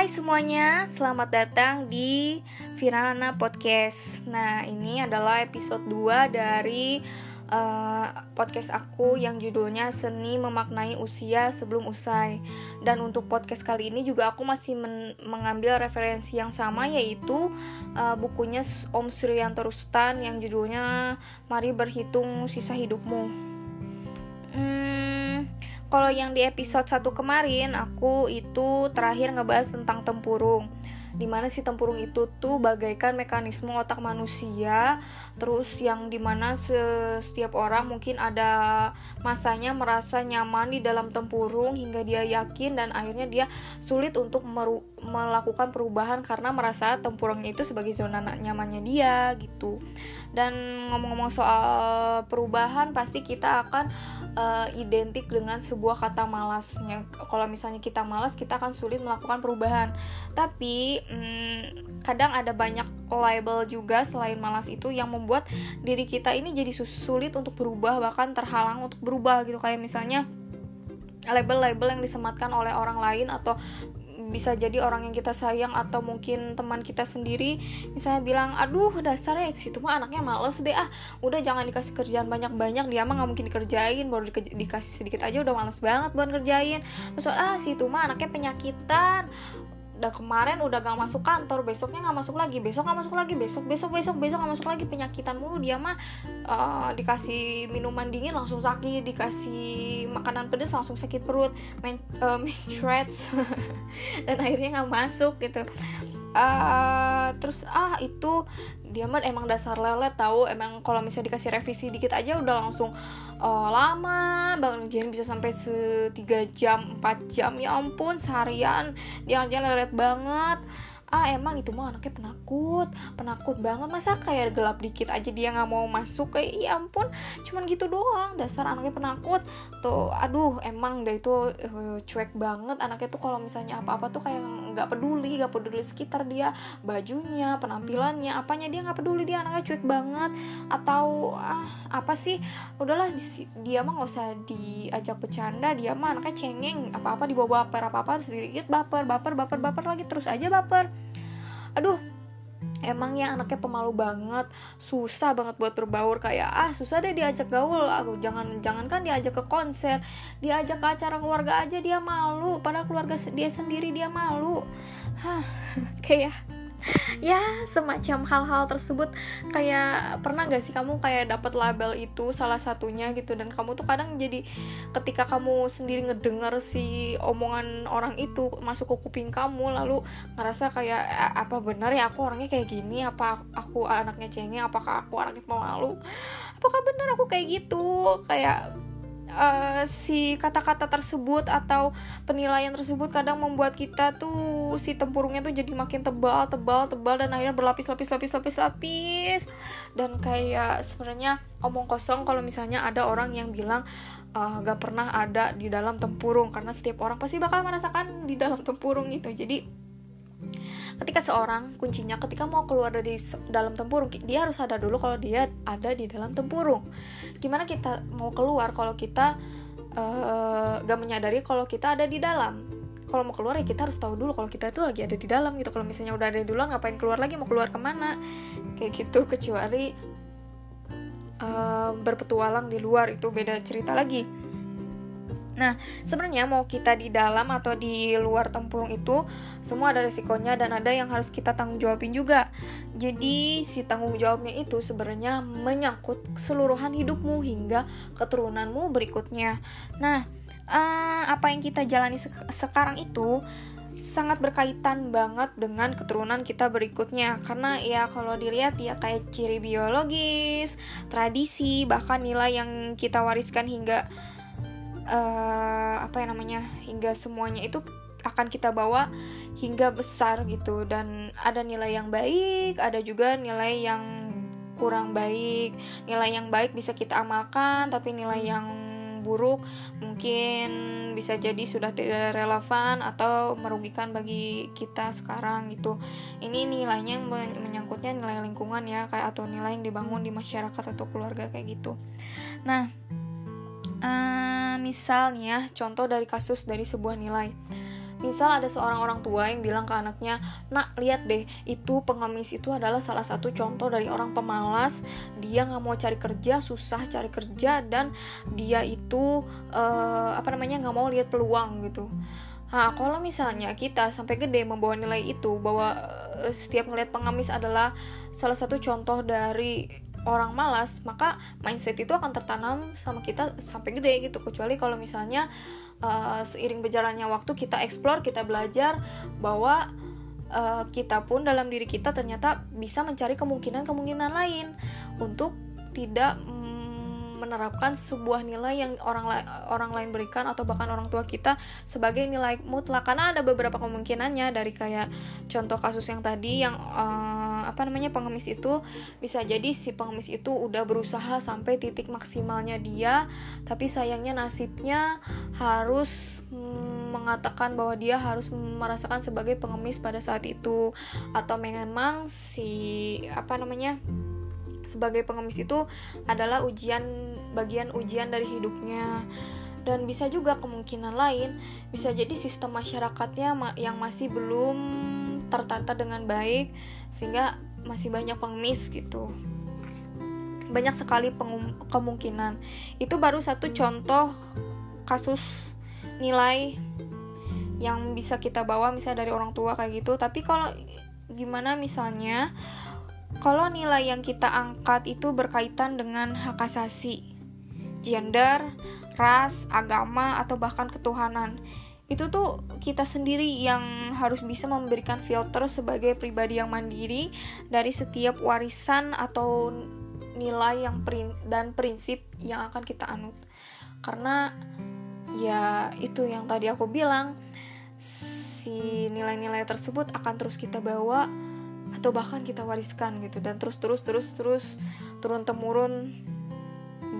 Hai semuanya, selamat datang di Virana Podcast. Nah, ini adalah episode 2 dari uh, podcast aku yang judulnya Seni Memaknai Usia Sebelum Usai. Dan untuk podcast kali ini juga aku masih mengambil referensi yang sama yaitu uh, bukunya Om Suryanto Rustan yang judulnya Mari Berhitung Sisa Hidupmu. Hmm, kalau yang di episode 1 kemarin aku itu terakhir ngebahas tentang tempurung. Di mana si tempurung itu tuh bagaikan mekanisme otak manusia. Terus yang di mana setiap orang mungkin ada masanya merasa nyaman di dalam tempurung hingga dia yakin dan akhirnya dia sulit untuk melakukan perubahan karena merasa tempurungnya itu sebagai zona nyamannya dia gitu dan ngomong-ngomong soal perubahan pasti kita akan uh, identik dengan sebuah kata malasnya. Kalau misalnya kita malas kita akan sulit melakukan perubahan. Tapi hmm, kadang ada banyak label juga selain malas itu yang membuat diri kita ini jadi sulit untuk berubah bahkan terhalang untuk berubah gitu. Kayak misalnya label-label yang disematkan oleh orang lain atau bisa jadi orang yang kita sayang atau mungkin teman kita sendiri. Misalnya bilang aduh dasarnya situ mah anaknya males deh ah udah jangan dikasih kerjaan banyak-banyak dia mah nggak mungkin dikerjain baru di, dikasih sedikit aja udah males banget buat ngerjain. Terus ah situ mah anaknya penyakitan udah kemarin udah gak masuk kantor besoknya gak masuk lagi besok gak masuk lagi besok besok besok besok gak masuk lagi. Penyakitan mulu dia mah uh, dikasih minuman dingin langsung sakit dikasih makanan pedas langsung sakit perut main uh, dan akhirnya gak masuk gitu uh, terus ah itu dia mah emang dasar lelet tahu emang kalau misalnya dikasih revisi dikit aja udah langsung uh, lama bangun ujian bisa sampai setiga jam 4 jam. Ya ampun seharian. Dia jalan lelet banget ah emang itu mah anaknya penakut. Penakut banget. Masa kayak gelap dikit aja dia nggak mau masuk kayak ya ampun. Cuman gitu doang. Dasar anaknya penakut. Tuh aduh emang deh itu uh, cuek banget. Anaknya tuh kalau misalnya apa-apa tuh kayak nggak peduli nggak peduli sekitar dia. Bajunya penampilannya apanya dia nggak peduli. Dia anaknya cuek banget. Atau ah apa sih? Udahlah dia mah nggak usah diajak bercanda. Dia mah anaknya cengeng. Apa-apa dibawa baper apa-apa sedikit baper. Baper baper baper lagi. Terus aja baper aduh emang ya anaknya pemalu banget susah banget buat berbaur kayak ah susah deh diajak gaul aku jangan jangan kan diajak ke konser diajak ke acara keluarga aja dia malu pada keluarga dia sendiri dia malu. Hah kayak ya semacam hal-hal tersebut. Kayak pernah gak sih kamu kayak dapat label itu salah satunya gitu? Dan kamu tuh kadang jadi ketika kamu sendiri ngedenger si omongan orang itu masuk ke kuping kamu lalu ngerasa kayak apa benar ya? Aku orangnya kayak gini? Apa aku anaknya cengeng? Apakah aku anaknya pemalu? Apakah benar aku kayak gitu? Kayak uh, si kata-kata tersebut atau penilaian tersebut kadang membuat kita tuh si tempurungnya tuh jadi makin tebal tebal tebal dan akhirnya berlapis lapis lapis dan kayak sebenarnya omong kosong kalau misalnya ada orang yang bilang uh, gak pernah ada di dalam tempurung. Karena setiap orang pasti bakal merasakan di dalam tempurung itu jadi ketika seorang kuncinya ketika mau keluar dari dalam tempurung dia harus sadar dulu kalau dia ada di dalam tempurung. Gimana kita mau keluar kalau kita uh, gak menyadari kalau kita ada di dalam? Kalau mau keluar ya kita harus tahu dulu kalau kita itu lagi ada di dalam gitu. Kalau misalnya udah ada di dalam ngapain keluar lagi? Mau keluar ke mana? Kayak gitu kecuali uh, berpetualang di luar. Itu beda cerita lagi Nah, sebenarnya mau kita di dalam atau di luar tempurung itu semua ada resikonya dan ada yang harus kita tanggung jawabin juga. Jadi, si tanggung jawabnya itu sebenarnya menyangkut keseluruhan hidupmu hingga keturunanmu berikutnya. Nah, uh, apa yang kita jalani se sekarang itu sangat berkaitan banget dengan keturunan kita berikutnya karena ya kalau dilihat ya kayak ciri biologis, tradisi, bahkan nilai yang kita wariskan hingga uh, apa yang namanya hingga semuanya itu akan kita bawa hingga besar gitu. Dan ada nilai yang baik ada juga nilai yang kurang baik. Nilai yang baik bisa kita amalkan tapi nilai yang buruk mungkin bisa jadi sudah tidak relevan atau merugikan bagi kita sekarang gitu. Ini nilainya yang menyangkutnya nilai lingkungan ya kayak atau nilai yang dibangun di masyarakat atau keluarga kayak gitu. Nah uh, misalnya contoh dari kasus dari sebuah nilai. Misal ada seorang orang tua yang bilang ke anaknya nak lihat deh itu pengemis itu adalah salah satu contoh dari orang pemalas. Dia nggak mau cari kerja susah cari kerja dan dia itu uh, apa namanya nggak mau lihat peluang gitu. Nah, kalau misalnya kita sampai gede membawa nilai itu bahwa uh, setiap ngelihat pengemis adalah salah satu contoh dari orang malas, maka mindset itu akan tertanam sama kita sampai gede gitu. Kecuali kalau misalnya uh, seiring berjalannya waktu kita explore, kita belajar bahwa uh, kita pun dalam diri kita ternyata bisa mencari kemungkinan-kemungkinan lain untuk tidak menerapkan sebuah nilai yang orang la orang lain berikan atau bahkan orang tua kita sebagai nilai mutlak karena ada beberapa kemungkinannya dari kayak contoh kasus yang tadi yang uh, apa namanya pengemis itu bisa jadi si pengemis itu udah berusaha sampai titik maksimalnya dia tapi sayangnya nasibnya harus mm, mengatakan bahwa dia harus merasakan sebagai pengemis pada saat itu. Atau memang si apa namanya sebagai pengemis itu adalah ujian bagian ujian dari hidupnya. Dan bisa juga kemungkinan lain bisa jadi sistem masyarakatnya yang masih belum tertata dengan baik sehingga masih banyak pengemis gitu banyak sekali kemungkinan itu baru satu contoh kasus nilai yang bisa kita bawa misalnya dari orang tua kayak gitu tapi kalau gimana misalnya kalau nilai yang kita angkat itu berkaitan dengan hak asasi gender, ras, agama, atau bahkan ketuhanan. Itu tuh kita sendiri yang harus bisa memberikan filter sebagai pribadi yang mandiri dari setiap warisan atau nilai yang prin dan prinsip yang akan kita anut. Karena ya itu yang tadi aku bilang si nilai-nilai tersebut akan terus kita bawa atau bahkan kita wariskan gitu dan terus terus terus terus turun temurun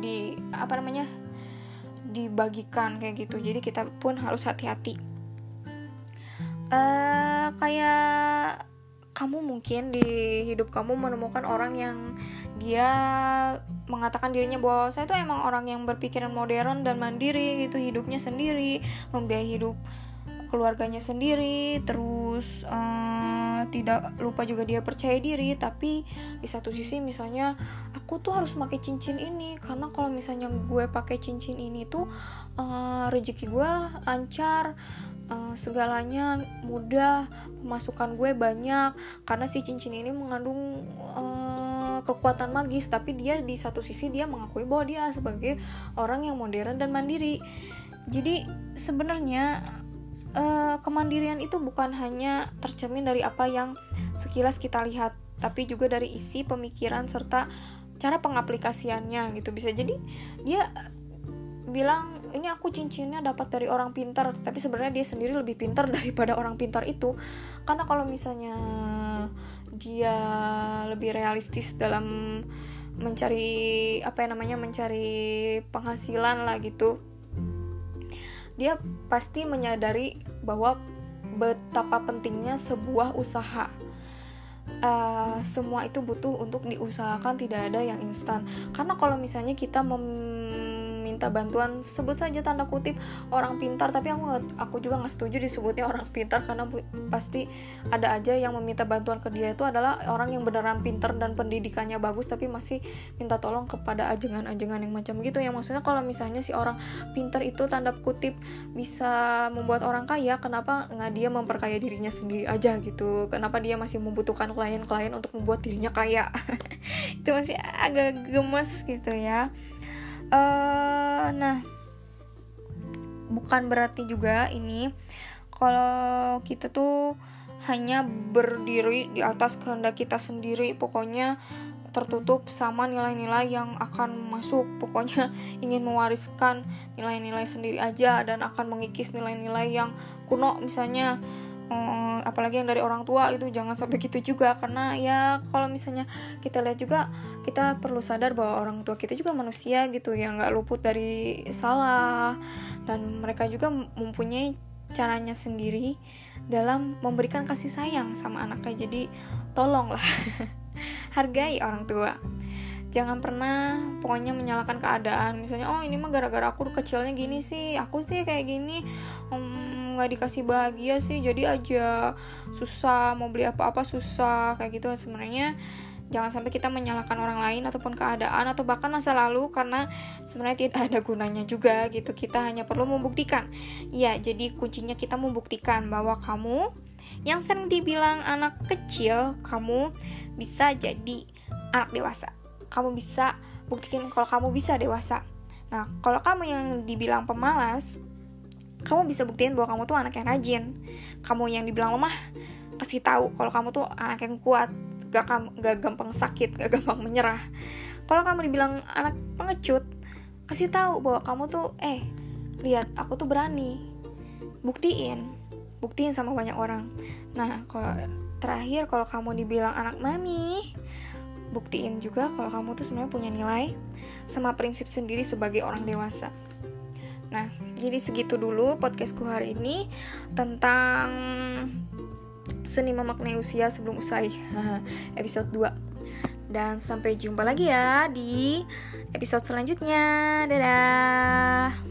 di apa namanya dibagikan kayak gitu. Jadi kita pun harus hati-hati. Uh, kayak kamu mungkin di hidup kamu menemukan orang yang dia mengatakan dirinya bahwa saya tuh emang orang yang berpikiran modern dan mandiri gitu hidupnya sendiri membiayai hidup keluarganya sendiri terus uh, tidak lupa juga dia percaya diri. Tapi di satu sisi misalnya aku tuh harus pakai cincin ini. Karena kalau misalnya gue pakai cincin ini tuh uh, rezeki gue lancar uh, segalanya mudah pemasukan gue banyak. Karena si cincin ini mengandung uh, kekuatan magis tapi dia di satu sisi dia mengakui bahwa dia sebagai orang yang modern dan mandiri. Jadi sebenarnya uh, kemandirian itu bukan hanya tercermin dari apa yang sekilas kita lihat, tapi juga dari isi pemikiran serta cara pengaplikasiannya gitu. Bisa jadi dia bilang ini aku cincinnya dapat dari orang pintar, tapi sebenarnya dia sendiri lebih pintar daripada orang pintar itu. Karena kalau misalnya dia lebih realistis dalam mencari apa yang namanya mencari penghasilan lah gitu dia pasti menyadari bahwa betapa pentingnya sebuah usaha. Uh, semua itu butuh untuk diusahakan, tidak ada yang instan. Karena kalau misalnya kita mem minta bantuan sebut saja tanda kutip orang pintar. Tapi aku aku juga nggak setuju disebutnya orang pintar karena pasti ada aja yang meminta bantuan ke dia. Itu adalah orang yang beneran pintar dan pendidikannya bagus tapi masih minta tolong kepada ajengan-ajengan yang macam gitu. Ya maksudnya kalau misalnya si orang pintar itu tanda kutip bisa membuat orang kaya kenapa nggak dia memperkaya dirinya sendiri aja gitu? Kenapa dia masih membutuhkan klien-klien untuk membuat dirinya kaya? Itu masih agak gemes gitu ya uh, nah bukan berarti juga ini. Kalau kita tuh hanya berdiri di atas kehendak kita sendiri pokoknya tertutup sama nilai-nilai yang akan masuk. Pokoknya ingin mewariskan nilai-nilai sendiri aja dan akan mengikis nilai-nilai yang kuno. Misalnya um, apalagi yang dari orang tua itu jangan sampai gitu juga. Karena ya kalau misalnya kita lihat juga kita perlu sadar bahwa orang tua kita juga manusia gitu yang nggak luput dari salah. Dan mereka juga mempunyai caranya sendiri dalam memberikan kasih sayang sama anaknya. Jadi tolonglah hargai orang tua. Jangan pernah pokoknya menyalahkan keadaan. Misalnya oh ini mah gara-gara aku kecilnya gini sih aku sih kayak gini. Um, nggak dikasih bahagia sih jadi aja susah mau beli apa-apa susah kayak gitu. Sebenarnya jangan sampai kita menyalahkan orang lain ataupun keadaan atau bahkan masa lalu karena sebenarnya tidak ada gunanya juga gitu. Kita hanya perlu membuktikan. Ya jadi kuncinya kita membuktikan bahwa kamu yang sering dibilang anak kecil kamu bisa jadi anak dewasa. Kamu bisa buktikan kalau kamu bisa dewasa. Nah kalau kamu yang dibilang pemalas kamu bisa buktiin bahwa kamu tuh anak yang rajin. Kamu yang dibilang lemah kasih tahu kalau kamu tuh anak yang kuat gak, gak gampang sakit gak gampang menyerah. Kalau kamu dibilang anak pengecut kasih tahu bahwa kamu tuh eh lihat aku tuh berani. Buktiin buktiin sama banyak orang. Nah kalau terakhir kalau kamu dibilang anak mami buktiin juga kalau kamu tuh sebenarnya punya nilai sama prinsip sendiri sebagai orang dewasa Nah, jadi segitu dulu podcastku hari ini tentang Seni Memaknai Usia Sebelum Usai episode 2 Dan sampai jumpa lagi ya di episode selanjutnya. Dadah